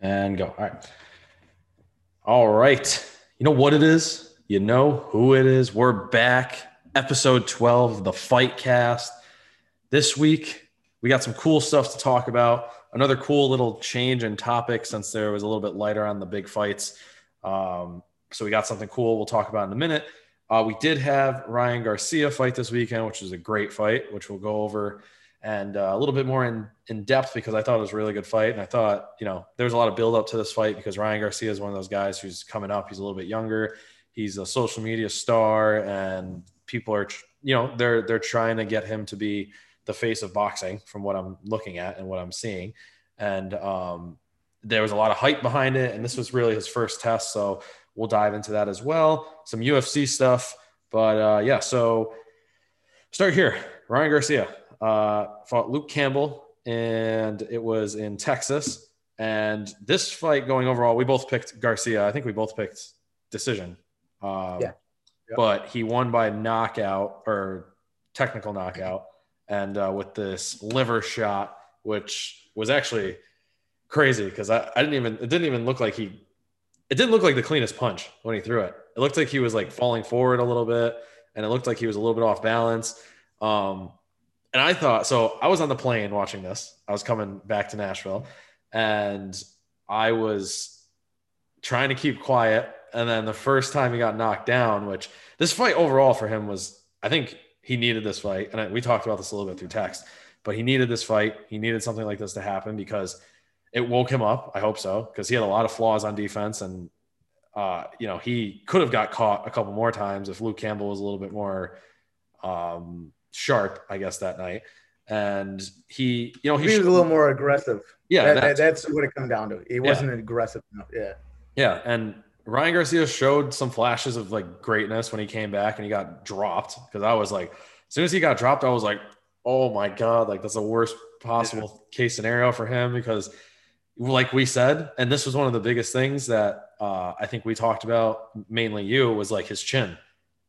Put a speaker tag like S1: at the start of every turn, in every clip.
S1: And go. All right. All right. You know what it is? You know who it is. We're back. Episode 12 of the Fight Cast. This week, we got some cool stuff to talk about. Another cool little change in topic since there was a little bit lighter on the big fights. Um, so we got something cool we'll talk about in a minute. Uh, we did have Ryan Garcia fight this weekend, which was a great fight, which we'll go over and uh, a little bit more in, in depth because I thought it was a really good fight. And I thought, you know, there's a lot of build up to this fight because Ryan Garcia is one of those guys who's coming up. He's a little bit younger. He's a social media star and people are, you know, they're, they're trying to get him to be the face of boxing from what I'm looking at and what I'm seeing. And um, there was a lot of hype behind it. And this was really his first test. So we'll dive into that as well. Some UFC stuff. But uh, yeah, so start here. Ryan Garcia uh, fought Luke Campbell, and it was in Texas. And this fight going overall, we both picked Garcia. I think we both picked decision. Um, yeah. Yep. But he won by knockout or technical knockout, and uh, with this liver shot, which was actually crazy because I, I didn't even it didn't even look like he it didn't look like the cleanest punch when he threw it. It looked like he was like falling forward a little bit, and it looked like he was a little bit off balance. Um, and I thought so. I was on the plane watching this. I was coming back to Nashville, and I was trying to keep quiet. And then the first time he got knocked down, which this fight overall for him was, I think he needed this fight. And I, we talked about this a little bit through text, but he needed this fight. He needed something like this to happen because it woke him up. I hope so, because he had a lot of flaws on defense, and uh, you know he could have got caught a couple more times if Luke Campbell was a little bit more um, sharp, I guess, that night. And he, you know,
S2: he, he was a little more aggressive.
S1: Yeah,
S2: that, that's, that's, what it come down to. He wasn't yeah. aggressive enough. Yeah.
S1: Yeah, and Ryan Garcia showed some flashes of like greatness when he came back and he got dropped because I was like, as soon as he got dropped, I was like, oh my god, like that's the worst possible yeah. case scenario for him because, like we said, and this was one of the biggest things that uh, I think we talked about mainly you was like his chin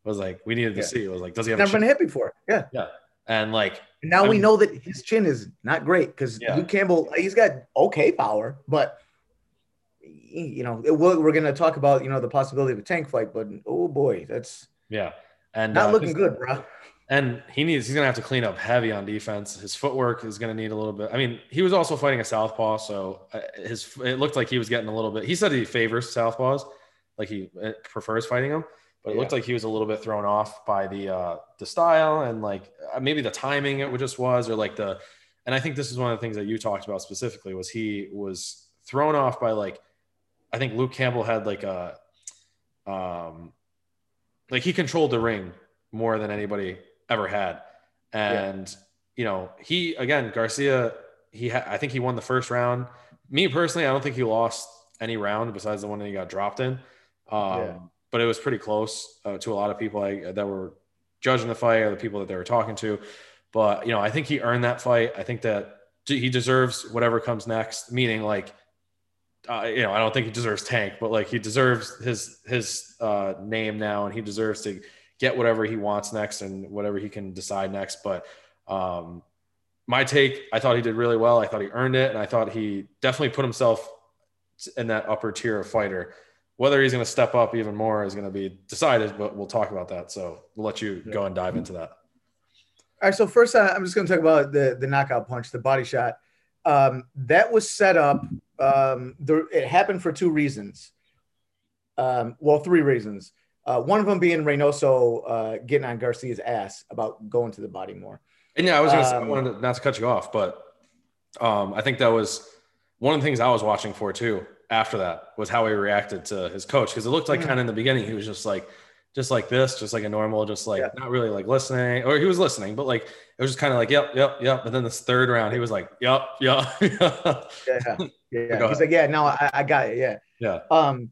S1: was like we needed to yeah. see. It was like, does he have
S2: never been hit before? Yeah,
S1: yeah, and like
S2: and now I we know that his chin is not great because yeah. Luke Campbell he's got okay power, but you know we're, we're gonna talk about you know the possibility of a tank fight, but oh boy, that's
S1: yeah, and
S2: not uh, looking good, bro.
S1: And he needs he's gonna have to clean up heavy on defense. His footwork is gonna need a little bit. I mean, he was also fighting a southpaw, so uh, his it looked like he was getting a little bit. He said he favors southpaws, like he uh, prefers fighting them but it yeah. looked like he was a little bit thrown off by the uh, the style and like uh, maybe the timing it just was or like the and I think this is one of the things that you talked about specifically was he was thrown off by like I think Luke Campbell had like a um like he controlled the ring more than anybody ever had and yeah. you know he again Garcia he ha- I think he won the first round me personally I don't think he lost any round besides the one that he got dropped in um yeah but it was pretty close uh, to a lot of people I, that were judging the fight or the people that they were talking to. But you know, I think he earned that fight. I think that he deserves whatever comes next. Meaning, like, uh, you know, I don't think he deserves Tank, but like he deserves his his uh, name now, and he deserves to get whatever he wants next and whatever he can decide next. But um, my take, I thought he did really well. I thought he earned it, and I thought he definitely put himself in that upper tier of fighter whether he's going to step up even more is going to be decided, but we'll talk about that. So we'll let you go and dive into that.
S2: All right. So first, uh, I'm just going to talk about the the knockout punch, the body shot. Um, that was set up. Um, there, it happened for two reasons. Um, well, three reasons. Uh, one of them being Reynoso uh, getting on Garcia's ass about going to the body more.
S1: And yeah, I was going to. I um, wanted to, not to cut you off, but um, I think that was one of the things I was watching for too after that was how he reacted to his coach because it looked like mm-hmm. kind of in the beginning he was just like just like this just like a normal just like yeah. not really like listening or he was listening but like it was just kind of like yep yep yep and then this third round he was like yep yep
S2: yeah yeah, yeah. he's like yeah no I, I got it yeah
S1: yeah
S2: um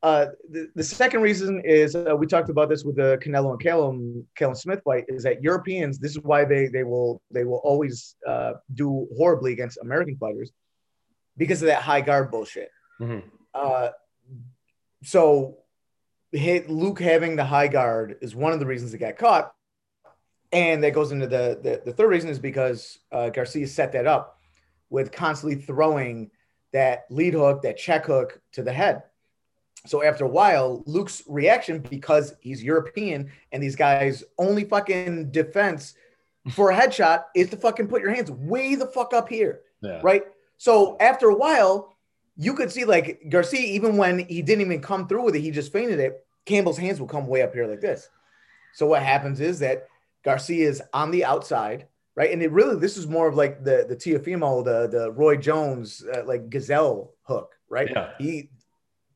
S2: uh, the, the second reason is uh, we talked about this with the Canelo and Callum Callum Smith fight is that Europeans this is why they they will they will always uh, do horribly against American fighters because of that high guard bullshit. Mm-hmm. Uh, so hit Luke having the high guard is one of the reasons he got caught. And that goes into the, the, the third reason is because uh, Garcia set that up with constantly throwing that lead hook, that check hook to the head. So after a while, Luke's reaction, because he's European and these guys' only fucking defense for a headshot is to fucking put your hands way the fuck up here.
S1: Yeah.
S2: Right. So after a while, you could see like Garcia, even when he didn't even come through with it, he just feinted it. Campbell's hands will come way up here like this. So what happens is that Garcia is on the outside, right? And it really, this is more of like the the Teofimo, the the Roy Jones, uh, like gazelle hook, right?
S1: Yeah.
S2: He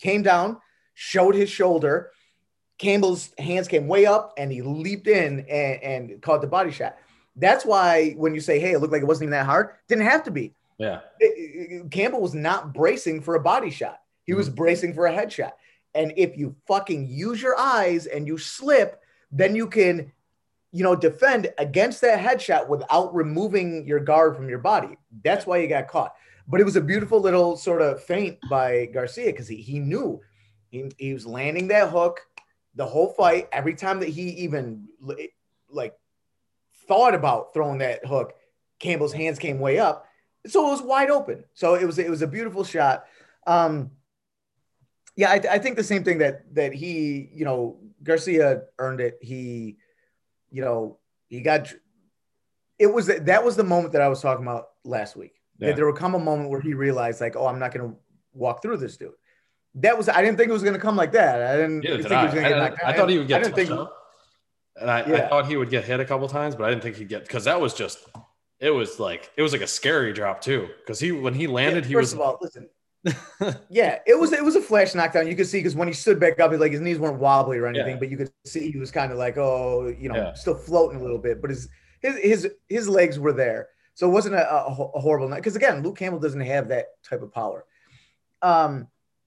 S2: came down, showed his shoulder. Campbell's hands came way up, and he leaped in and, and caught the body shot. That's why when you say, "Hey, it looked like it wasn't even that hard," didn't have to be.
S1: Yeah.
S2: It- it- Campbell was not bracing for a body shot. He was mm-hmm. bracing for a headshot. And if you fucking use your eyes and you slip, then you can, you know, defend against that headshot without removing your guard from your body. That's why he got caught. But it was a beautiful little sort of feint by Garcia because he, he knew he, he was landing that hook the whole fight. Every time that he even like thought about throwing that hook, Campbell's hands came way up so it was wide open. So it was it was a beautiful shot. Um, yeah, I, I think the same thing that that he, you know, Garcia earned it. He, you know, he got. It was that was the moment that I was talking about last week.
S1: Yeah.
S2: That there would come a moment where he realized, like, oh, I'm not going to walk through this dude. That was I didn't think it was going to come like that. I didn't think
S1: did
S2: he
S1: I.
S2: was going to get
S1: I,
S2: knocked
S1: I,
S2: out.
S1: thought he would get.
S2: I
S1: didn't
S2: think-
S1: up. And I, I thought he would get hit a couple times, but I didn't think he'd get because that was just it was like it was like a scary drop too. Because he when he landed,
S2: Yeah,
S1: he
S2: first
S1: was
S2: of all, listen. yeah, it was it was a flash knockdown. You could see because when he stood back up, his like his knees weren't wobbly or anything,
S1: Yeah.
S2: but you could see he was kind of like, oh, you know,
S1: Yeah.
S2: still floating a little bit, but his his his his legs were there, so it wasn't a, a, a horrible night. Because again, Luke Campbell doesn't have that type of power. Um,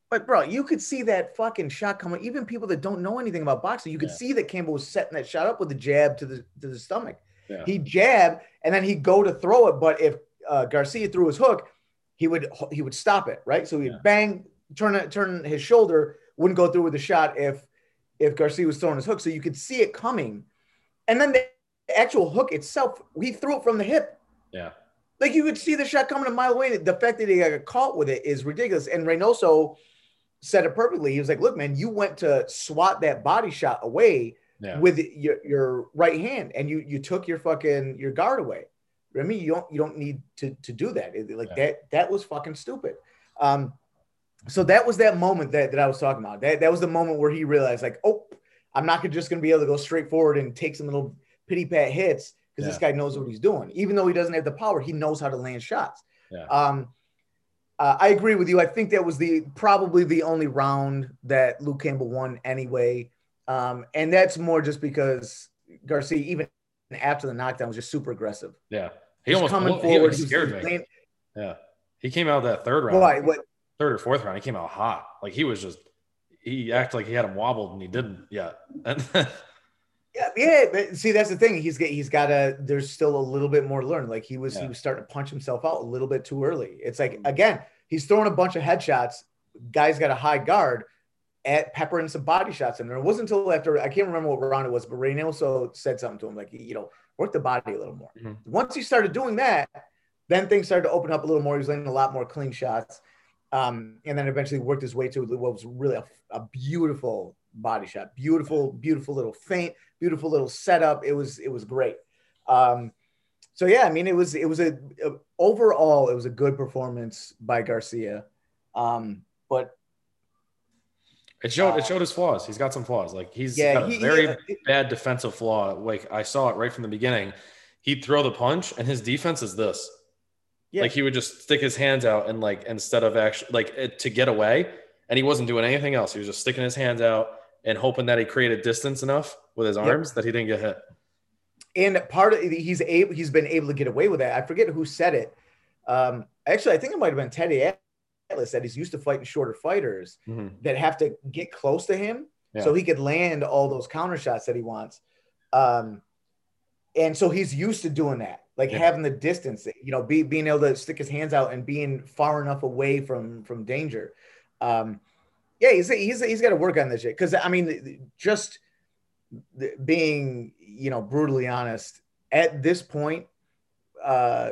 S2: but bro, you could see that fucking shot coming. Even people that don't know anything about boxing, you could see that Campbell was setting that shot up with the jab to the to the stomach.
S1: Yeah.
S2: He jab and then he'd go to throw it, but if uh, Garcia threw his hook, he would he would stop it, right? So he'd
S1: Yeah.
S2: bang, turn it, turn his shoulder, wouldn't go through with the shot if if Garcia was throwing his hook. So you could see it coming, and then the actual hook itself, he threw it from the hip.
S1: yeah.
S2: Like you could see the shot coming a mile away. The fact that he got caught with it is ridiculous. And Reynoso said it perfectly. He was like, "Look, man, you went to swat that body shot away
S1: Yeah.
S2: with your, your right hand, and you you took your fucking your guard away. I mean, you don't you don't need to to do that. It- like
S1: Yeah.
S2: that that was fucking stupid. Um, so that was that moment that, that I was talking about. That that was the moment where he realized, like, oh, I'm not just going to be able to go straight forward and take some little pity pat hits because this guy knows what he's doing. Even though he doesn't have the power, he knows how to land shots.
S1: Yeah.
S2: Um, uh, I agree with you. I think that was the probably the only round that Luke Campbell won anyway, um, and that's more just because Garcia, even after the knockdown, was just super aggressive.
S1: Yeah. He
S2: Just
S1: almost
S2: coming forward. he
S1: scared me.
S2: laying-
S1: Yeah. He came out that third round.
S2: Why? What?
S1: Third or fourth round, he came out hot. Like he was just he acted like he had him wobbled and he didn't yet.
S2: Yeah, yeah. But see, that's the thing. He's got he's got to. There's still a little bit more to learn. Like he was he was starting to punch himself out a little bit too early. It's like again, he's throwing a bunch of headshots. Guys got a high guard. At peppering some body shots in there. It wasn't until after I can't remember what round it was, but Reynoso said something to him like, you know, work the body a little more.
S1: Mhm.
S2: Once he started doing that, then things started to open up a little more. He was landing a lot more clean shots, um, and then eventually worked his way to what was really a, a beautiful body shot, beautiful, beautiful little feint, beautiful little setup. It was it was great. Um, so yeah, I mean, it was it was a, a- overall it was a good performance by Garcia, um, but
S1: it showed it showed his flaws. He's got some flaws. Like he's
S2: yeah,
S1: got a
S2: he,
S1: very
S2: he-
S1: bad defensive flaw. Like I saw it right from the beginning. He'd throw the punch and his defense is this.
S2: Yeah.
S1: Like he would just stick his hands out and like instead of actually like it, to get away, and he wasn't doing anything else. He was just sticking his hands out and hoping that he created distance enough with his
S2: Yep.
S1: arms that he didn't get hit.
S2: and part of he's able he's been able to get away with that. I forget who said it. Um, actually, I think it might have been Teddy that he's used to fighting shorter fighters
S1: Mhm.
S2: that have to get close to him
S1: Yeah.
S2: so he could land all those counter shots that he wants. Um, and so he's used to doing that, like
S1: Yeah.
S2: having the distance, you know, be, being able to stick his hands out and being far enough away from from danger. Um, yeah, he's he's he's got to work on this shit because I mean, just being you know brutally honest at this point, uh,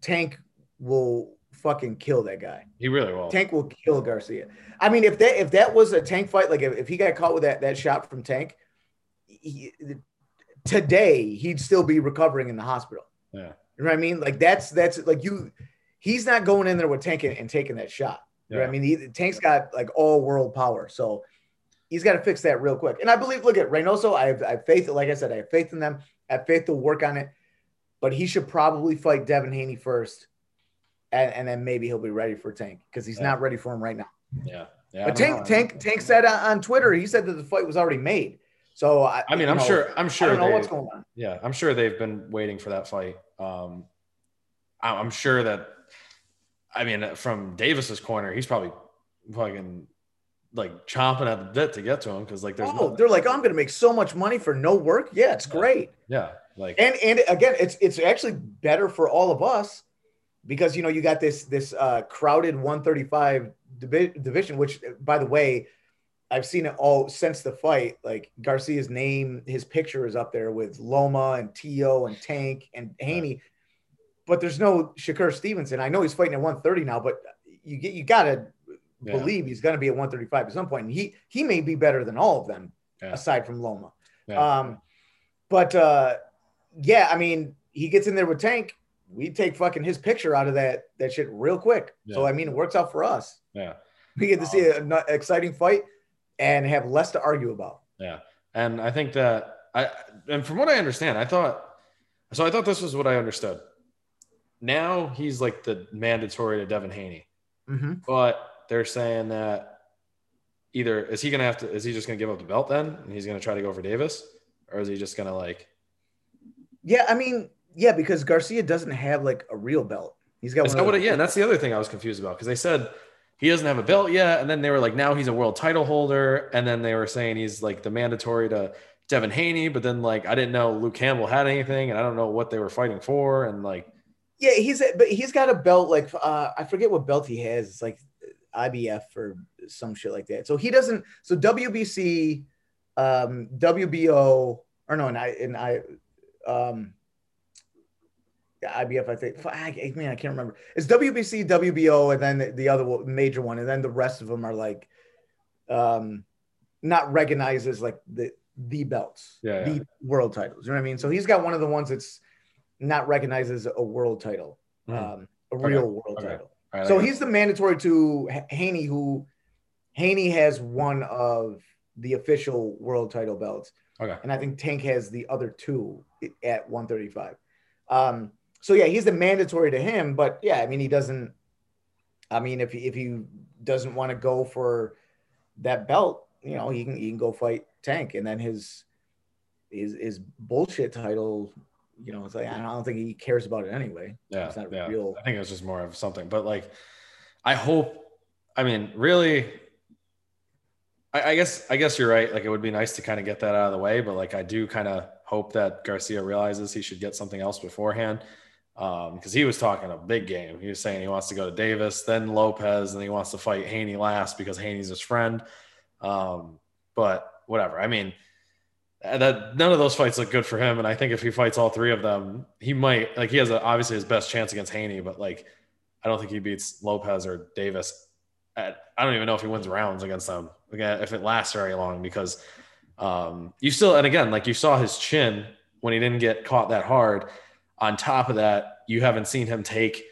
S2: Tank will fucking kill that guy.
S1: He really will.
S2: Tank will kill Garcia. I mean, if that if that was a Tank fight, like if, if he got caught with that that shot from Tank, he, today he'd still be recovering in the hospital.
S1: Yeah.
S2: You know what I mean? Like that's that's like you. He's not going in there with Tank and, and taking that shot. You know what I mean? He, Tank's got like all world power, so he's got to fix that real quick. And I believe, look at Reynoso. I have, I have faith. Like I said, I have faith in them. I have faith to work on it. But he should probably fight Devin Haney first, and, and then maybe he'll be ready for Tank because he's
S1: Yeah.
S2: not ready for him right now.
S1: Yeah. Yeah.
S2: But Tank,
S1: know.
S2: Tank, Tank said on, on Twitter, he said that the fight was already made. So I,
S1: I mean, I'm
S2: know,
S1: sure. I'm sure.
S2: I
S1: sure.
S2: don't know what's going on.
S1: Yeah, I'm sure they've been waiting for that fight. Um, I- I'm sure that. I mean, from Davis's corner, he's probably fucking like chomping at the bit to get to him because like there's
S2: Oh,
S1: no,
S2: they're like, I'm going to make so much money for no work. Yeah, it's
S1: Yeah.
S2: great.
S1: yeah, like
S2: And and again, it's it's actually better for all of us because you know you got this this uh, crowded 135 divi- division. Which, by the way, I've seen it all since the fight. Like Garcia's name, his picture is up there with Loma and Tio and Tank and Haney, but there's no Shakur Stevenson. I know he's fighting at 130 now, but you get you gotta
S1: yeah,
S2: believe he's to be at 135 at some point, and he he may be better than all of them
S1: Yeah.
S2: aside from Loma.
S1: Yeah.
S2: Um, but uh, yeah, I mean, he gets in there with Tank. We take fucking his picture out of that that shit real quick. So I mean, it works out for us.
S1: yeah,
S2: We get to see an exciting fight and have less to argue about.
S1: yeah. And I think that I and from what I understand, I thought so. I thought this was what I understood. Now he's like the mandatory to Devin Haney.
S2: Mm-hmm.
S1: but they're saying that either is he gonna have to is he just gonna give up the belt then and he's gonna try to go for Davis or is he just gonna like
S2: Yeah, I mean, yeah, because Garcia doesn't have like a real belt. He's got
S1: is
S2: one
S1: what yeah and that's the other thing I was confused about because they said he doesn't have a belt yet and then they were like now he's a world title holder and then they were saying he's like the mandatory to Devin Haney but then like I didn't know Luke Campbell had anything and I don't know what they were fighting for and like
S2: Yeah, he's but he's got a belt like uh, I forget what belt he has. It's like IBF or some shit like that. So he doesn't. So WBC, um, WBO, or no, and I and I, um, IBF. I think. I, I I can't remember. It's WBC, WBO, and then the, the other major one, and then the rest of them are like, um, not recognized as like the the belts,
S1: Yeah,
S2: the
S1: yeah.
S2: world titles. You know what I mean? So he's got one of the ones that's not recognized as a world title,
S1: Hmm.
S2: um, a
S1: Okay.
S2: real world
S1: Okay.
S2: title.
S1: right,
S2: So he's the mandatory to Haney, who Haney has one of the official world title belts,
S1: okay
S2: and I think Tank has the other two at 135. Um, so yeah, he's the mandatory to him, but yeah, I mean he doesn't. I mean, if he, if he doesn't want to go for that belt, you know, he can he can go fight Tank, and then his his his bullshit title. You know, it's like I don't think he cares about it anyway.
S1: Yeah,
S2: It's not
S1: yeah.
S2: real-
S1: I think it was just more of something, but like, I hope. I mean, really, I, I guess I guess you're right. Like, it would be nice to kind of get that out of the way, but like, I do kind of hope that Garcia realizes he should get something else beforehand, because he was talking a big game. He was saying he wants to go to Davis, then Lopez, and he wants to fight Haney last because Haney's his friend. Um, but whatever. I mean. uh, That none of those fights look good for him, and I think if he fights all three of them, he might like he has a, obviously his best chance against Haney, but like I don't think he beats Lopez or Davis. At, I don't even know if he wins rounds against them again if it lasts very long because um, you still and again like you saw his chin when he didn't get caught that hard. On top of that, you haven't seen him take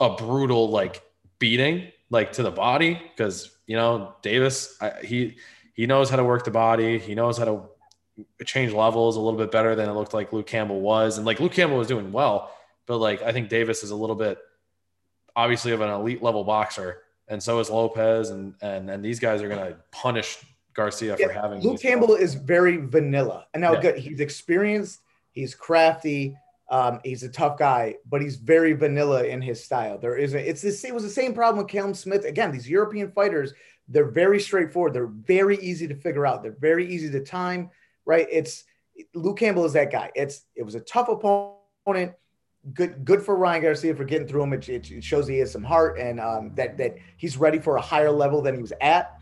S1: a brutal like beating like to the body because you know Davis I, he he knows how to work the body. He knows how to change levels a little bit better than it looked like Luke Campbell was. And like Luke Campbell was doing well, but like I think Davis is a little bit obviously of an elite level boxer, and so is Lopez, and and and these guys are gonna punish Garcia
S2: Yeah,
S1: for having
S2: Luke Campbell is very vanilla, and now
S1: Yeah.
S2: good. He's experienced. He's crafty. Um, he's a tough guy, but he's very vanilla in his style. There is a, it's this. It was the same problem with Callum Smith. Again, these European fighters, they're very straightforward. They're very easy to figure out. They're very easy to time. Right? It's Luke Campbell is that guy. It's it was a tough opponent. Good good for Ryan Garcia for getting through him. It, it, shows he has some heart and um, that that he's ready for a higher level than he was at.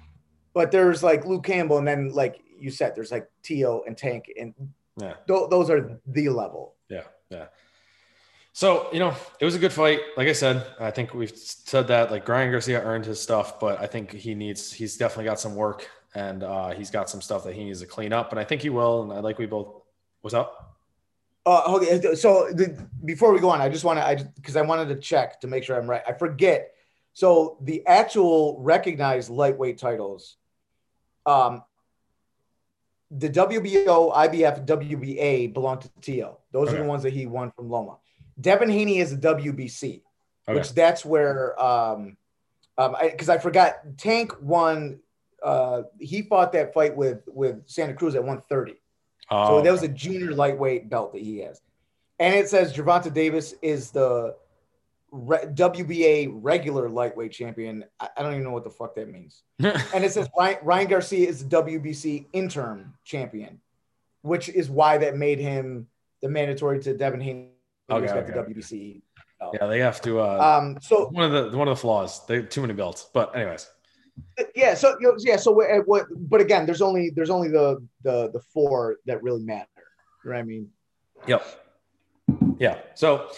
S2: But there's like Luke Campbell, and then like you said, there's like Tio and Tank, and
S1: Yeah.
S2: th- those are the level.
S1: Yeah, yeah. So, you know, it was a good fight. Like I said, I think we've said that like Ryan Garcia earned his stuff, but I think he needs, he's definitely got some work and uh, he's got some stuff that he needs to clean up. And I think he will. And I like we both, what's up?
S2: Uh, okay. So the, before we go on, I just want to, I because I wanted to check to make sure I'm right. I forget. So the actual recognized lightweight titles, um, the WBO, IBF, WBA belong to Tio. Those okay. are the ones that he won from Loma. Devin Haney is a WBC, okay. which that's where um um because I, I, forgot Tank won uh he fought that fight with with Santa Cruz at 130. Oh, so that was a junior lightweight belt that he has. And it says Gervonta Davis is the re- WBA regular lightweight champion. I, I, don't even know what the fuck that means. and it says Ryan, Ryan Garcia is the WBC interim champion, which is why that made him the mandatory to Devin Haney okay, okay, the WBC.
S1: Yeah, they have to. Uh, um, so one of the one of the flaws, they too many belts. But anyways.
S2: Yeah. So you know, yeah. So what, what? But again, there's only there's only the the the four that really matter. You know what I mean?
S1: Yep. Yeah. So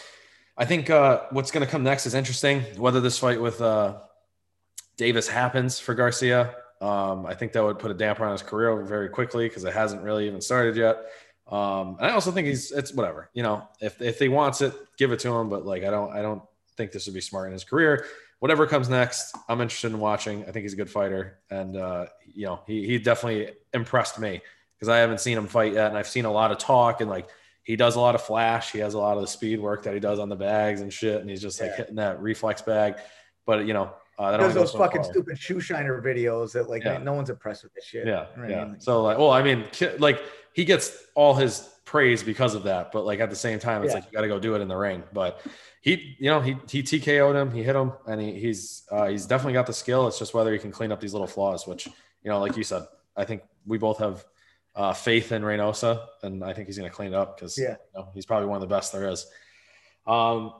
S1: I think uh, what's going to come next is interesting. Whether this fight with uh, Davis happens for Garcia, um, I think that would put a damper on his career very quickly because it hasn't really even started yet. Um, and I also think he's it's whatever, you know, if if he wants it, give it to him. But like I don't I don't think this would be smart in his career. Whatever comes next, I'm interested in watching. I think he's a good fighter, and uh, you know, he he definitely impressed me because I haven't seen him fight yet, and I've seen a lot of talk and like he does a lot of flash. He has a lot of the speed work that he does on the bags and shit, and he's just like yeah. hitting that reflex bag. But you know,
S2: uh, that those so fucking far. stupid shoe shiner videos that like yeah. no one's impressed with this shit.
S1: Yeah, right? yeah. So like, well, I mean, like he gets all his praise because of that, but like at the same time, it's yeah. like you got to go do it in the ring. But he, you know, he he TKO'd him, he hit him, and he, he's uh, he's definitely got the skill. It's just whether he can clean up these little flaws, which you know, like you said, I think we both have uh, faith in Reynoso, and I think he's going to clean it up because yeah. You know, he's probably one of the best there is. Um,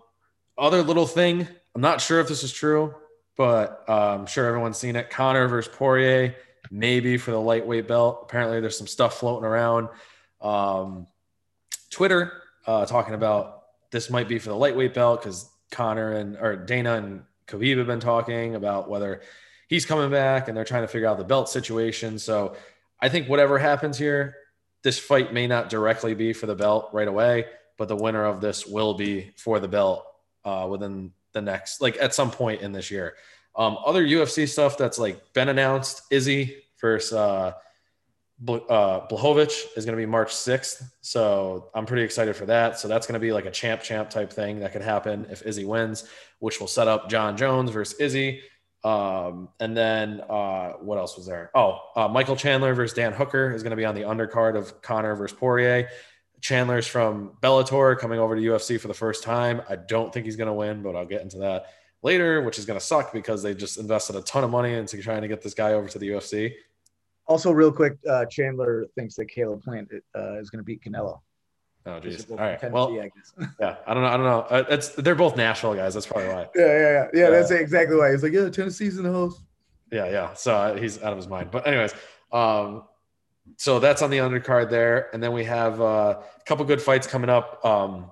S1: other little thing, I'm not sure if this is true, but uh, I'm sure everyone's seen it. Conor versus Poirier maybe for the lightweight belt. Apparently, there's some stuff floating around. Um, Twitter uh, talking about this might be for the lightweight belt because Conor and or Dana and Khabib have been talking about whether he's coming back, and they're trying to figure out the belt situation. So I think whatever happens here, this fight may not directly be for the belt right away, but the winner of this will be for the belt uh, within the next, like at some point in this year. Um, other UFC stuff that's like been announced: Izzy versus uh, uh, Blachowicz is going to be March 6th. So I'm pretty excited for that. So that's going to be like a champ champ type thing that could happen if Izzy wins, which will set up Jon Jones versus Izzy. Um, and then uh, what else was there? Oh, uh, Michael Chandler versus Dan Hooker is going to be on the undercard of Conor versus Poirier. Chandler's from Bellator coming over to UFC for the first time. I don't think he's going to win, but I'll get into that later, which is going to suck because they just invested a ton of money into trying to get this guy over to the UFC.
S2: Also, real quick, uh, Chandler thinks that Caleb Plant uh, is going to beat Canelo.
S1: Oh, geez. All right. Well, I yeah, I don't know. I don't know. Uh, it's they're both Nashville guys. That's probably why.
S2: Yeah, yeah, yeah. Yeah, that's exactly why. He's like, yeah, Tennessee's in the host.
S1: Yeah, yeah. So uh, he's out of his mind. But anyways, um, so that's on the undercard there, and then we have uh, a couple good fights coming up. Um,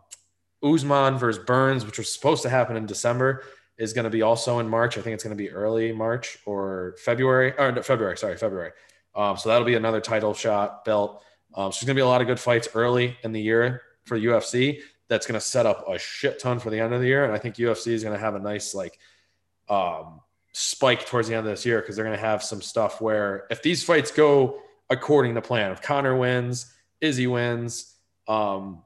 S1: Usman versus Burns, which was supposed to happen in December is going to be also in March. I think it's going to be early March or February or no, February. Sorry, February. Um, so that'll be another title shot belt. Um, so there's going to be a lot of good fights early in the year for UFC. That's going to set up a shit ton for the end of the year, and I think UFC is going to have a nice like um, spike towards the end of this year because they're going to have some stuff where if these fights go according to plan, if Conor wins, Izzy wins, um,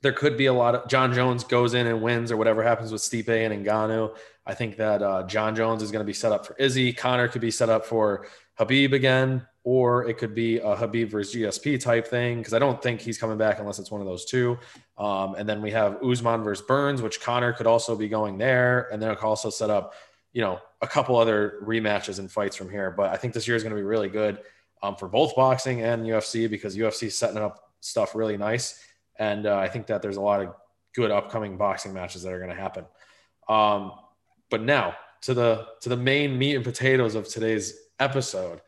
S1: there could be a lot of Jon Jones goes in and wins or whatever happens with Stipe and Ngannou. I think that uh, Jon Jones is going to be set up for Izzy. Conor could be set up for Khabib again, or it could be a Khabib versus GSP type thing because I don't think he's coming back unless it's one of those two. Um, and then we have Usman versus Burns, which Conor could also be going there, and then it could also set up, you know, a couple other rematches and fights from here. But I think this year is going to be really good um, for both boxing and UFC because UFC is setting up stuff really nice. And uh, I think that there's a lot of good upcoming boxing matches that are going to happen. Um, but now to the to the main meat and potatoes of today's episode.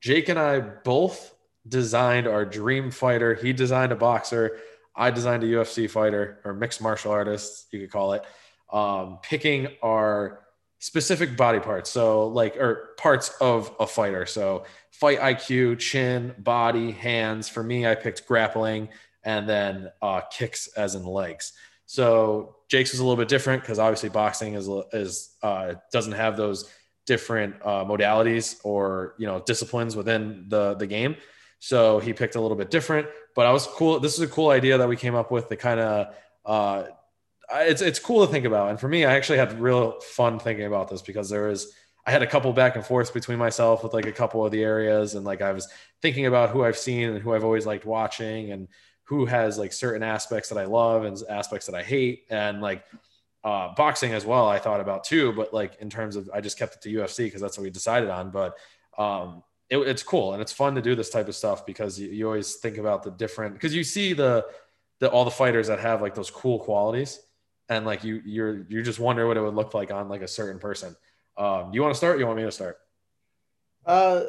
S1: Jake and I both designed our dream fighter. He designed a boxer. I designed a UFC fighter or mixed martial artist, you could call it, um, picking our specific body parts. So, like, or parts of a fighter. So, fight IQ, chin, body, hands. For me, I picked grappling and then uh, kicks as in legs. So, Jake's was a little bit different because obviously boxing is, is uh, doesn't have those different uh, modalities or you know disciplines within the the game. So he picked a little bit different, but I was cool. This is a cool idea that we came up with. The kind of uh, it's it's cool to think about. And for me, I actually had real fun thinking about this because there was I had a couple back and forths between myself with like a couple of the areas, and like I was thinking about who I've seen and who I've always liked watching, and who has like certain aspects that I love and aspects that I hate, and like uh, boxing as well. I thought about too, but like in terms of I just kept it to UFC because that's what we decided on. But um, it, it's cool and it's fun to do this type of stuff because you, you always think about the different because you see the the all the fighters that have like those cool qualities and like you you're you just wonder what it would look like on like a certain person. Um, you want to start? you want me to start?
S2: Uh,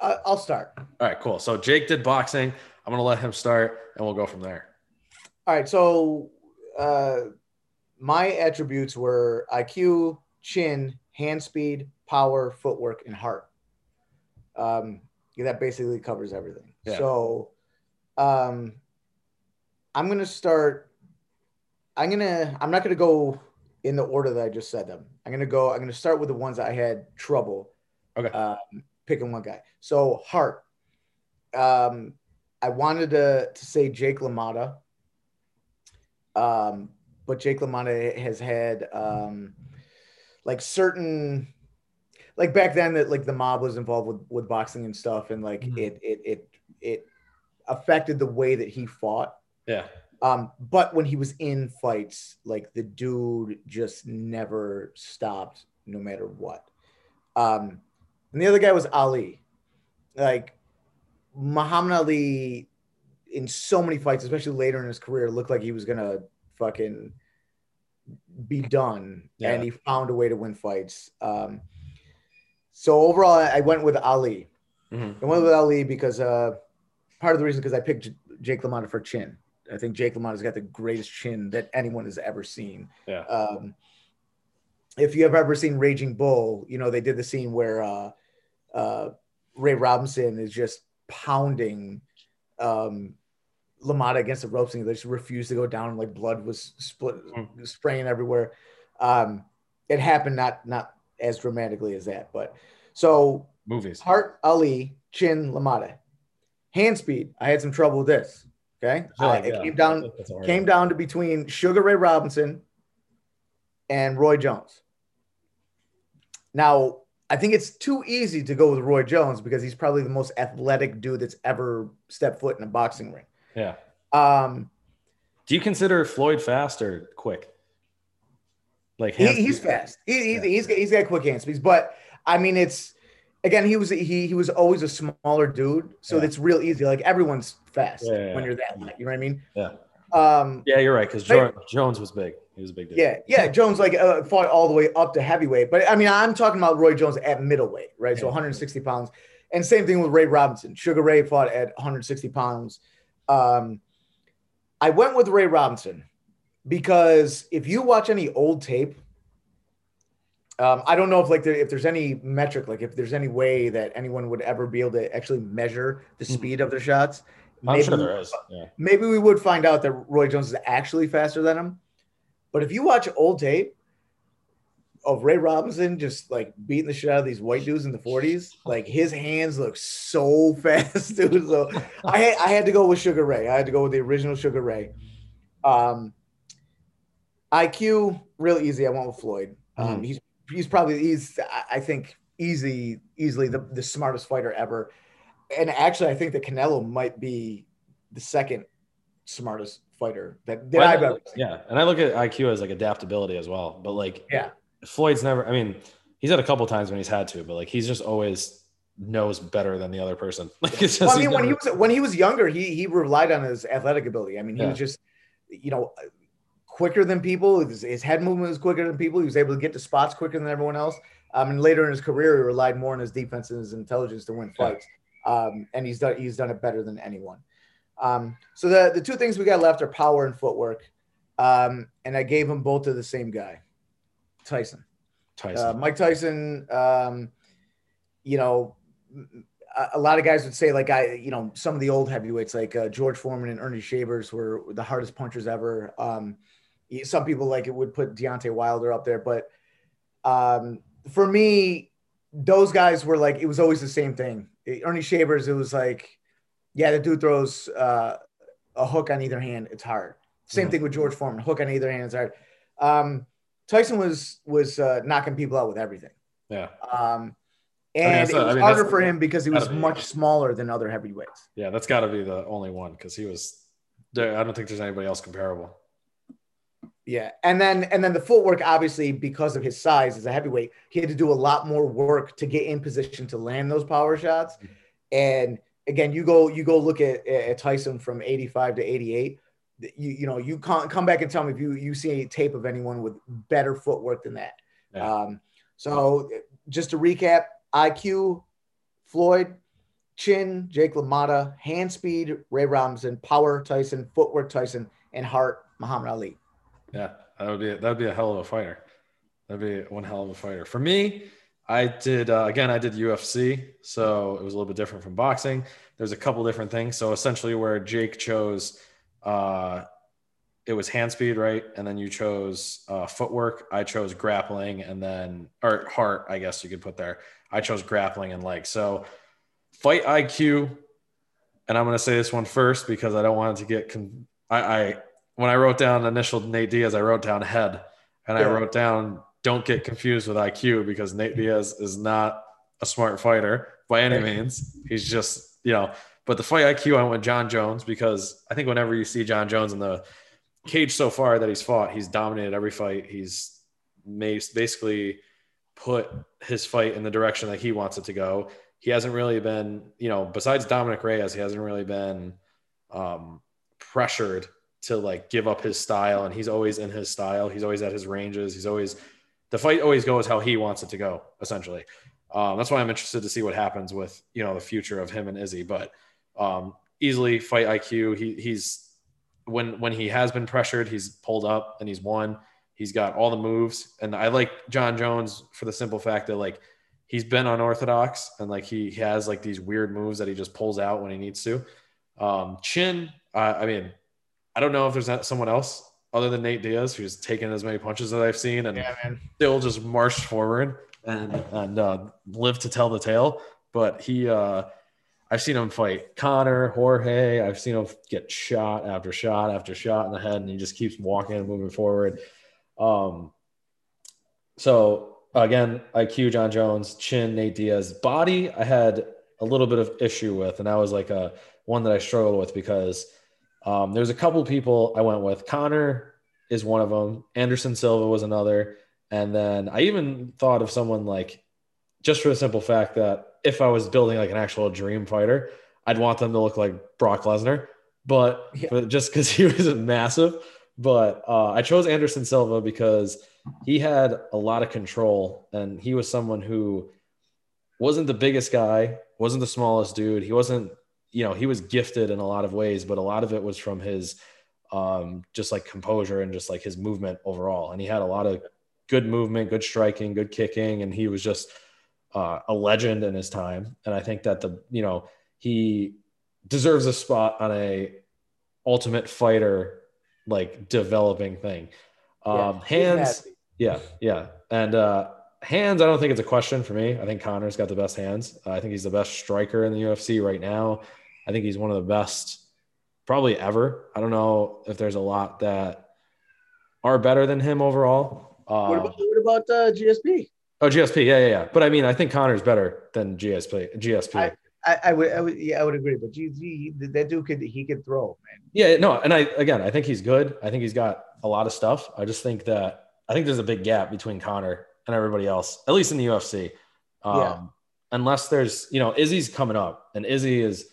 S2: I'll start.
S1: All right, cool. So Jake did boxing. I'm gonna let him start, and we'll go from there.
S2: All right. So uh, my attributes were IQ, chin, hand speed, power, footwork, and heart. Um, that basically covers everything. Yeah. So, um, I'm gonna start. I'm gonna. I'm not gonna go in the order that I just said them. I'm gonna go. I'm gonna start with the ones I had trouble.
S1: Okay.
S2: Um, picking one guy. So heart. Um, I wanted to to say Jake LaMotta. Um, but Jake LaMotta has had um, like certain like back then that like the mob was involved with with boxing and stuff and like mm-hmm. it it it it affected the way that he fought.
S1: Yeah.
S2: Um but when he was in fights like the dude just never stopped no matter what. Um and the other guy was ali. Like muhammad ali in so many fights especially later in his career looked like he was gonna fucking be done yeah. and he found a way to win fights um so overall, I went with Ali. Mm-hmm. I went with Ali because uh, part of the reason because I picked J- Jake LaMotta for chin. I think Jake LaMotta's got the greatest chin that anyone has ever seen.
S1: Yeah.
S2: Um, if you have ever seen Raging Bull, you know they did the scene where uh, uh, Ray Robinson is just pounding um, LaMotta against the ropes and they just refused to go down. Like blood was split, mm-hmm. spraying everywhere. Um, it happened not not as dramatically as that. But so
S1: movies,
S2: Heart Ali, Chin LaMotta, hand speed. I had some trouble with this. Okay, uh, it came down came down to between Sugar Ray Robinson and Roy Jones. Now, I think it's too easy to go with Roy Jones because he's probably the most athletic dude that's ever stepped foot in a boxing ring.
S1: Yeah.
S2: Um,
S1: Do you consider Floyd fast or quick?
S2: Like he, he's fast. He, yeah. he's got, he's got quick hand speeds, but I mean it's again he was he he was always a smaller dude, so yeah. it's real easy. Like everyone's fast yeah, when you're that light. You know what I mean?
S1: Yeah.
S2: Um,
S1: yeah, you're right because jo- Jones was big. He was a big dude.
S2: Yeah, yeah. Jones like uh, fought all the way up to heavyweight, but I mean I'm talking about Roy Jones at middleweight, right? So 160 pounds, and same thing with Ray Robinson. Sugar Ray fought at 160 pounds. Um, I went with Ray Robinson because if you watch any old tape, um, I don't know if like there, if there's any metric, like if there's any way that anyone would ever be able to actually measure the mm-hmm. speed of their shots.
S1: I'm maybe, sure there is. Yeah.
S2: Maybe we would find out that Roy Jones is actually faster than him. But if you watch old tape of Ray Robinson just like beating the shit out of these white dudes in the 40s, like his hands look so fast, dude. So I had, I had to go with Sugar Ray. I had to go with the original Sugar Ray. Um, IQ, real easy. I went with Floyd. Um, mm-hmm. He's he's probably he's I think easy easily the, the smartest fighter ever. And actually, I think that Canelo might be the second smartest fighter that, that well, I've ever
S1: seen. Yeah, and I look at IQ as like adaptability as well. But like,
S2: yeah,
S1: Floyd's never. I mean, he's had a couple times when he's had to, but like he's just always knows better than the other person. Like it's just.
S2: Well, I mean, when never... he was when he was younger, he he relied on his athletic ability. I mean, he yeah. was just, you know, quicker than people. His, his, head movement was quicker than people. He was able to get to spots quicker than everyone else. Um, and later in his career, he relied more on his defense and his intelligence to win fights. Um, and he's done he's done it better than anyone. Um, so the the two things we got left are power and footwork, um, and I gave them both to the same guy, Tyson.
S1: Tyson.
S2: Uh, Mike Tyson. Um, you know, a, lot of guys would say like I, you know, some of the old heavyweights like uh, George Foreman and Ernie Shavers were the hardest punchers ever. Um, some people like it would put Deontay Wilder up there, but um, for me, those guys were like it was always the same thing. Ernie Shavers, it was like, yeah, the dude throws uh, a hook on either hand, it's hard. Same
S1: Mhm.
S2: thing with George Foreman, hook on either hand, it's hard. Um, Tyson was was uh, knocking people out with everything.
S1: yeah.
S2: Um,
S1: mean,
S2: and
S1: that's
S2: it
S1: a- I
S2: was
S1: mean,
S2: harder for him because he was
S1: be-
S2: much smaller than other heavyweights.
S1: Yeah. That's got to be the only one because he was there. I don't think there's anybody else comparable.
S2: Yeah, and then and then the footwork, obviously, because of his size as a heavyweight, he had to do a lot more work to get in position to land those power shots. And again, you go you go look at, at Tyson from eighty five to eighty eight. You you know you can't come back and tell me if you you see a tape of anyone with better footwork than that.
S1: Yeah.
S2: Um, so just to recap: IQ, Floyd, Chin, Jake LaMotta, hand speed, Ray Robinson, power Tyson, footwork Tyson, and heart Muhammad Ali.
S1: Yeah, that would be that would be a hell of a fighter. That'd be one hell of a fighter. For me, I did uh, again. I did UFC, so it was a little bit different from boxing. There's a couple different things. So essentially, where Jake chose, uh, it was hand speed, right? And then you chose uh, footwork. I chose grappling, and then or heart. I guess you could put there. I chose grappling and legs. So fight IQ, and I'm going to say this one first because I don't want it to get. Con- I, I when I wrote down initial Nate Diaz, I wrote down head, and I wrote down don't get confused with IQ because Nate Diaz is not a smart fighter by any means. He's just you know. But the fight IQ, I went with Jon Jones because I think whenever you see Jon Jones in the cage so far that he's fought, he's dominated every fight. He's basically put his fight in the direction that he wants it to go. He hasn't really been, you know, besides Dominick Reyes, he hasn't really been um, pressured to like give up his style. And he's always in his style. He's always at his ranges. He's always, the fight always goes how he wants it to go, essentially. Um, that's why I'm interested to see what happens with, you know, the future of him and Izzy. But um, easily fight IQ. He, he's, when when he has been pressured, he's pulled up and he's won. He's got all the moves, and I like Jon Jones for the simple fact that like he's been unorthodox and like he has like these weird moves that he just pulls out when he needs to. Um, Chin, uh, I mean, I don't know if there's not someone else other than Nate Diaz who's taken as many punches that I've seen and
S2: Yeah,
S1: still just marched forward and and uh, lived to tell the tale. But he, uh, I've seen him fight Conor, Jorge. I've seen him get shot after shot after shot in the head, and he just keeps walking and moving forward. Um, so again, IQ, Jon Jones, Chin, Nate Diaz, body. I had a little bit of issue with, and that was like a one that I struggled with because um, there's a couple people I went with. Conor is one of them. Anderson Silva was another, and then I even thought of someone like just for the simple fact that if I was building like an actual dream fighter, I'd want them to look like Brock Lesnar, but,
S2: Yeah.
S1: but just because he was massive. But uh, I chose Anderson Silva because he had a lot of control, and he was someone who wasn't the biggest guy, wasn't the smallest dude. He wasn't, you know, he was gifted in a lot of ways, but a lot of it was from his um, just like composure and just like his movement overall. And he had a lot of good movement, good striking, good kicking, and he was just uh, a legend in his time. And I think that the you know he deserves a spot on a ultimate fighter like developing thing. Um,
S2: he's
S1: hands, yeah, yeah, and uh, hands. I don't think it's a question for me. I think Conor's got the best hands. Uh, I think he's the best striker in the UFC right now. I think he's one of the best, probably ever. I don't know if there's a lot that are better than him overall. Um,
S2: What about what about uh, GSP?
S1: Oh, GSP, yeah, yeah, yeah. But I mean, I think Conor's better than GSP. GSP.
S2: I- I, I would, I would, yeah, I would agree. But GZ, that dude could, he could throw, man.
S1: yeah, no, and I again, I think he's good. I think he's got a lot of stuff. I just think that I think there's a big gap between Conor and everybody else, at least in the UFC. Um,
S2: Yeah.
S1: Unless there's, you know, Izzy's coming up, and Izzy is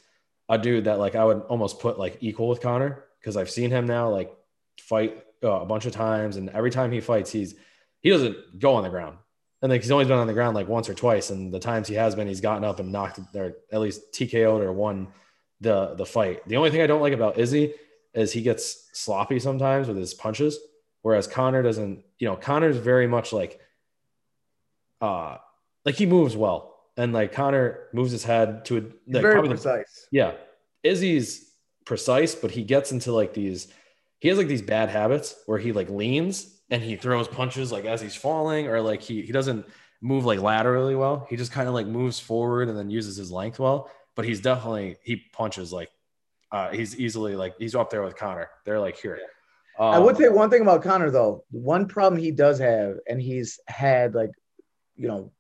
S1: a dude that like I would almost put like equal with Conor because I've seen him now like fight uh, a bunch of times, and every time he fights, he's he doesn't go on the ground. And like he's only been on the ground like once or twice, and the times he has been, he's gotten up and knocked or at least TKO'd or won the the fight. The only thing I don't like about Izzy is he gets sloppy sometimes with his punches, whereas Conor doesn't. You know, Conor's very much like, uh, like he moves well, and like Conor moves his head to a like,
S2: Very
S1: probably the-
S2: precise.
S1: yeah, Izzy's precise, but he gets into like these. He has like these bad habits where he like leans and he throws punches like as he's falling, or like he he doesn't move like laterally well. He just kind of like moves forward and then uses his length well. But he's definitely he punches like uh he's easily like he's up there with Conor. They're like here.
S2: I would
S1: Um,
S2: say one thing about Conor though. One problem he does have, and he's had like, you know,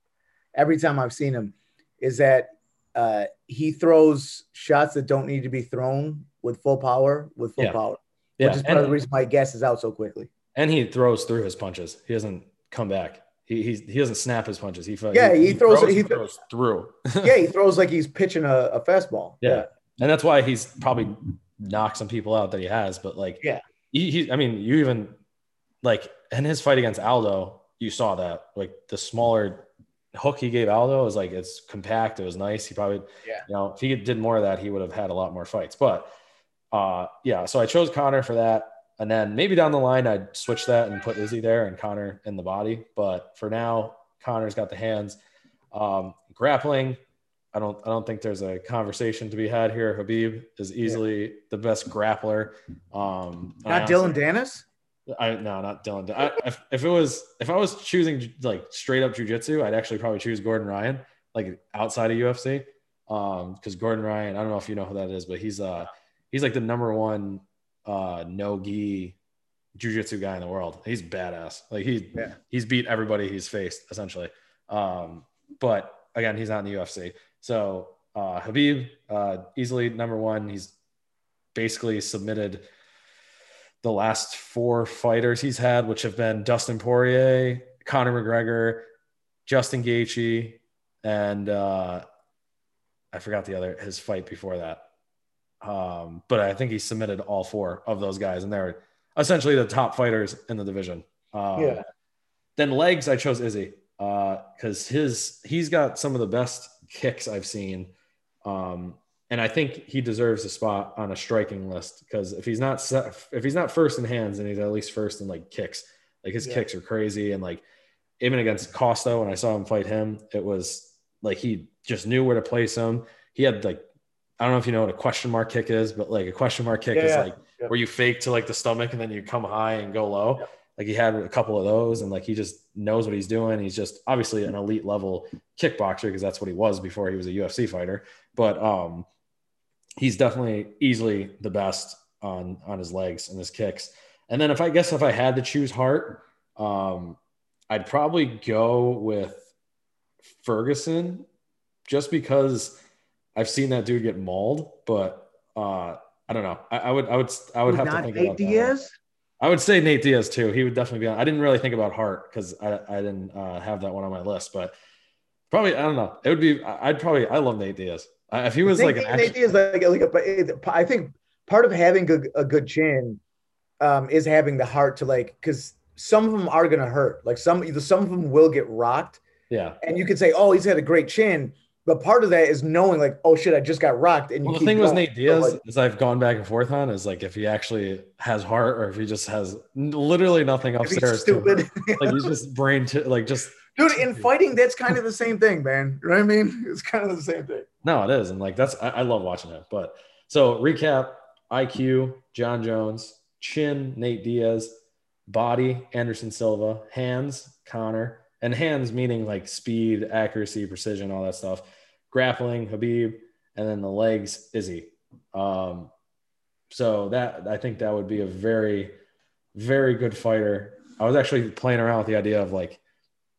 S2: every time I've seen him, is that uh, he throws shots that don't need to be thrown with full power, with full
S1: Yeah.
S2: power,
S1: yeah,
S2: which is part of the reason my guess is out so quickly.
S1: And he throws through his punches. He doesn't come back. He he's, he doesn't snap his punches. He
S2: Yeah, he throws- he th-
S1: throws through.
S2: yeah, he throws like he's pitching a, a fastball.
S1: Yeah. and that's why he's probably knocked some people out that he has. But like,
S2: Yeah.
S1: he, he I mean, you even like in his fight against Aldo, you saw that like the smaller hook he gave Aldo was like it's compact. It was nice. He probably,
S2: Yeah.
S1: you know, if he did more of that, he would have had a lot more fights. But uh, yeah, so I chose Conor for that. And then maybe down the line, I'd switch that and put Izzy there and Conor in the body. But for now, Conor's got the hands. Um, grappling, I don't I don't think there's a conversation to be had here. Khabib is easily the best grappler. Um,
S2: Not Dillon Danis.
S1: I no, not Dillon. I, if, if it was if I was choosing like straight up jujitsu, I'd actually probably choose Gordon Ryan, like outside of UFC. Um, because Gordon Ryan, I don't know if you know who that is, but he's uh he's like the number one uh no gi jujitsu guy in the world. He's badass. Like he
S2: Yeah.
S1: he's beat everybody he's faced essentially. Um, but again, he's not in the UFC. So uh Khabib, uh easily number one. He's basically submitted the last four fighters he's had, which have been Dustin Poirier, Conor McGregor, Justin Gaethje, and uh, I forgot the other his fight before that. Um, but I think he submitted all four of those guys, and they're essentially the top fighters in the division. Um,
S2: Yeah.
S1: Then legs, I chose Izzy uh, because his he's got some of the best kicks I've seen. Um, and I think he deserves a spot on a striking list because if he's not if he's not first in hands, then he's at least first in like kicks. Like his
S2: Yeah.
S1: kicks are crazy, and like even against Costa when I saw him fight him, it was like he just knew where to place him. He had like I don't know if you know what a question mark kick is, but like a question mark kick
S2: Yeah,
S1: is
S2: yeah.
S1: like
S2: Yeah.
S1: where you fake to like the stomach and then you come high and go low. Like he had a couple of those, and like he just knows what he's doing. He's just obviously an elite level kickboxer because that's what he was before he was a UFC fighter. But um, he's definitely easily the best on on his legs and his kicks. And then if I guess if I had to choose heart, um, I'd probably go with Ferguson, just because I've seen that dude get mauled. But uh, I don't know. I, I would I would I would have to think
S2: Nate
S1: about that.
S2: Diaz.
S1: I would say Nate Diaz too. He would definitely be on. I didn't really think about heart because I, I didn't uh, have that one on my list, but probably I don't know. It would be. I'd probably. I love Nate Diaz. If he was like
S2: Nate,
S1: an
S2: Nate
S1: action,
S2: Diaz like like a, I think part of having a, a good chin um, is having the heart to like because some of them are gonna hurt. Like some some of them will get rocked,
S1: yeah.
S2: and you could say, "Oh, he's had a great chin," but part of that is knowing like, "Oh shit, I just got rocked." And you
S1: Well, the thing with
S2: going.
S1: Nate
S2: So,
S1: Diaz
S2: like,
S1: is I've gone back and forth on is like if he actually has heart or if he just has literally nothing
S2: he's
S1: upstairs. to
S2: stupid,
S1: Like he's just brain to like just
S2: dude. In fighting, that's kind of the same thing, man. You know what I mean? It's kind of the same thing.
S1: No, it is. And like that's I, I love watching it. But so recap IQ, Jon Jones, chin, Nate Diaz, body, Anderson Silva, hands, Conor, and hands meaning like speed, accuracy, precision, all that stuff. Grappling, Khabib, and then the legs, Izzy. Um, so that I think that would be a very, very good fighter. I was actually playing around with the idea of like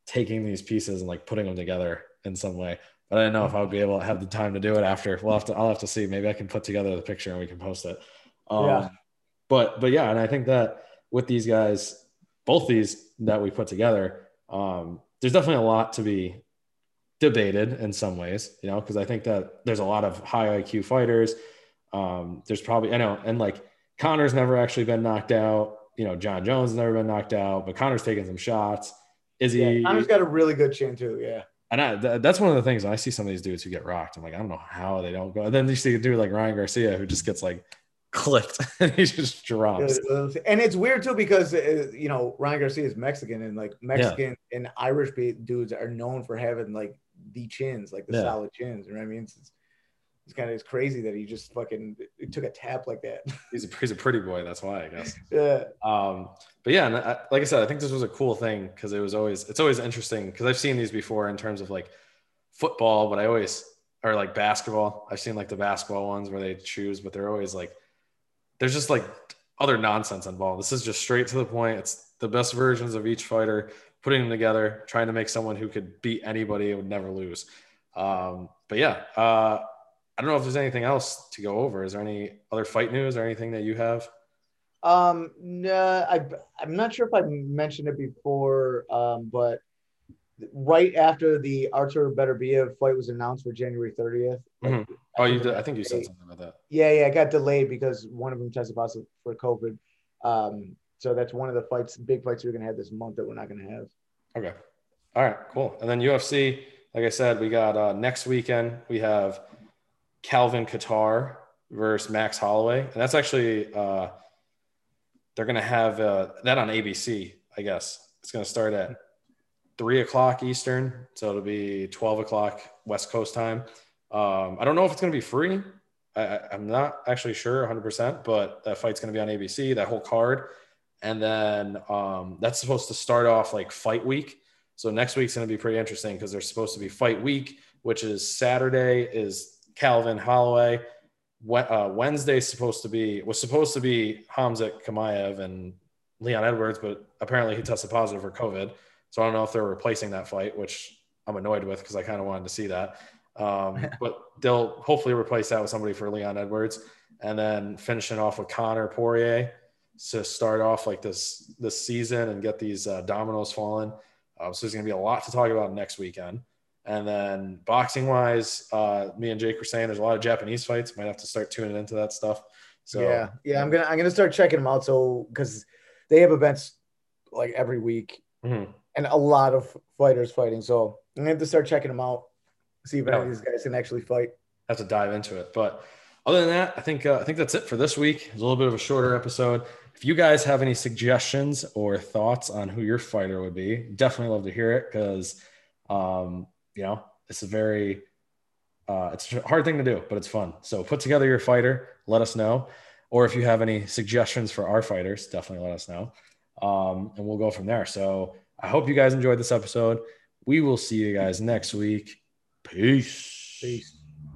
S1: taking these pieces and like putting them together in some way but I didn't know if I would be able to have the time to do it after. We'll have to. I'll have to see. Maybe I can put together the picture and we can post it. Um,
S2: Yeah.
S1: But but yeah, and I think that with these guys, both these that we put together, um, there's definitely a lot to be debated in some ways. You know, because I think that there's a lot of high IQ fighters. Um, there's probably I know, and like Conor's never actually been knocked out. You know, Jon Jones has never been knocked out, but Conor's taken some shots. Izzy,
S2: Yeah, Conor's got a really good chin too. Yeah.
S1: And I, th- that's one of the things I see some of these dudes who get rocked, I'm like, I don't know how they don't go. And then you see a dude like Ryan Garcia who just gets like clipped and he just drops.
S2: And it's weird too because uh, you know Ryan Garcia is Mexican and like Mexican yeah. and Irish dudes are known for having like the chins, like the yeah. solid chins. You know what I mean? It's, it's kind of it's crazy that he just fucking took a tap like that.
S1: He's a he's a pretty boy. That's why I guess.
S2: yeah.
S1: Um, but yeah, and I, like I said, I think this was a cool thing because it was always it's always interesting because I've seen these before in terms of like football, but I always or like basketball. I've seen like the basketball ones where they choose, but they're always like there's just like other nonsense involved. This is just straight to the point. It's the best versions of each fighter, putting them together, trying to make someone who could beat anybody and would never lose. Um, but yeah, uh, I don't know if there's anything else to go over. Is there any other fight news or anything that you have?
S2: Um, no, I, I'm not sure if I mentioned it before, um, but right after the Artur Beterbiev fight was announced for January 30th.
S1: Mm-hmm. Oh, you did. I think you said something about that.
S2: Yeah, yeah, it got delayed because one of them tested positive for COVID. Um, so that's one of the fights, big fights we're gonna have this month that we're not gonna have.
S1: Okay. All right, cool. And then UFC, like I said, we got uh, next weekend. We have Calvin Kattar versus Max Holloway, and that's actually uh, they're going to have uh, that on ABC. I guess it's going to start at three o'clock Eastern, so it'll be twelve o'clock West Coast time. Um, I don't know if it's going to be free. I, am not actually sure 100%, but that fight's going to be on ABC, that whole card. And then um, that's supposed to start off like fight week. So next week's going to be pretty interesting because there's supposed to be fight week, which is Saturday is Calvin Holloway. Uh, Wednesday supposed to be was supposed to be Khamzat Chimaev and Leon Edwards, but apparently he tested positive for COVID. So I don't know if they're replacing that fight, which I'm annoyed with because I kind of wanted to see that. Um, but they'll hopefully replace that with somebody for Leon Edwards, and then finishing off with Conor Poirier to start off like this this season and get these uh, dominoes falling. Uh, so there's going to be a lot to talk about next weekend. And then boxing wise, uh, me and Jake were saying there's a lot of Japanese fights. Might have to start tuning into that stuff. So
S2: yeah, yeah, I'm gonna I'm gonna start checking them out. So because they have events like every week,
S1: mm-hmm.
S2: and a lot of fighters fighting. So I'm gonna have to start checking them out, see if any of these guys can actually fight.
S1: Have to dive into it, but other than that, I think uh, I think that's it for this week. It's a little bit of a shorter episode. If you guys have any suggestions or thoughts on who your fighter would be, definitely love to hear it because um, you know, it's a very uh, it's a hard thing to do, but it's fun. So put together your fighter, let us know. Or if you have any suggestions for our fighters, definitely let us know. Um, and we'll go from there. So I hope you guys enjoyed this episode. We will see you guys next week. Peace.
S2: Peace.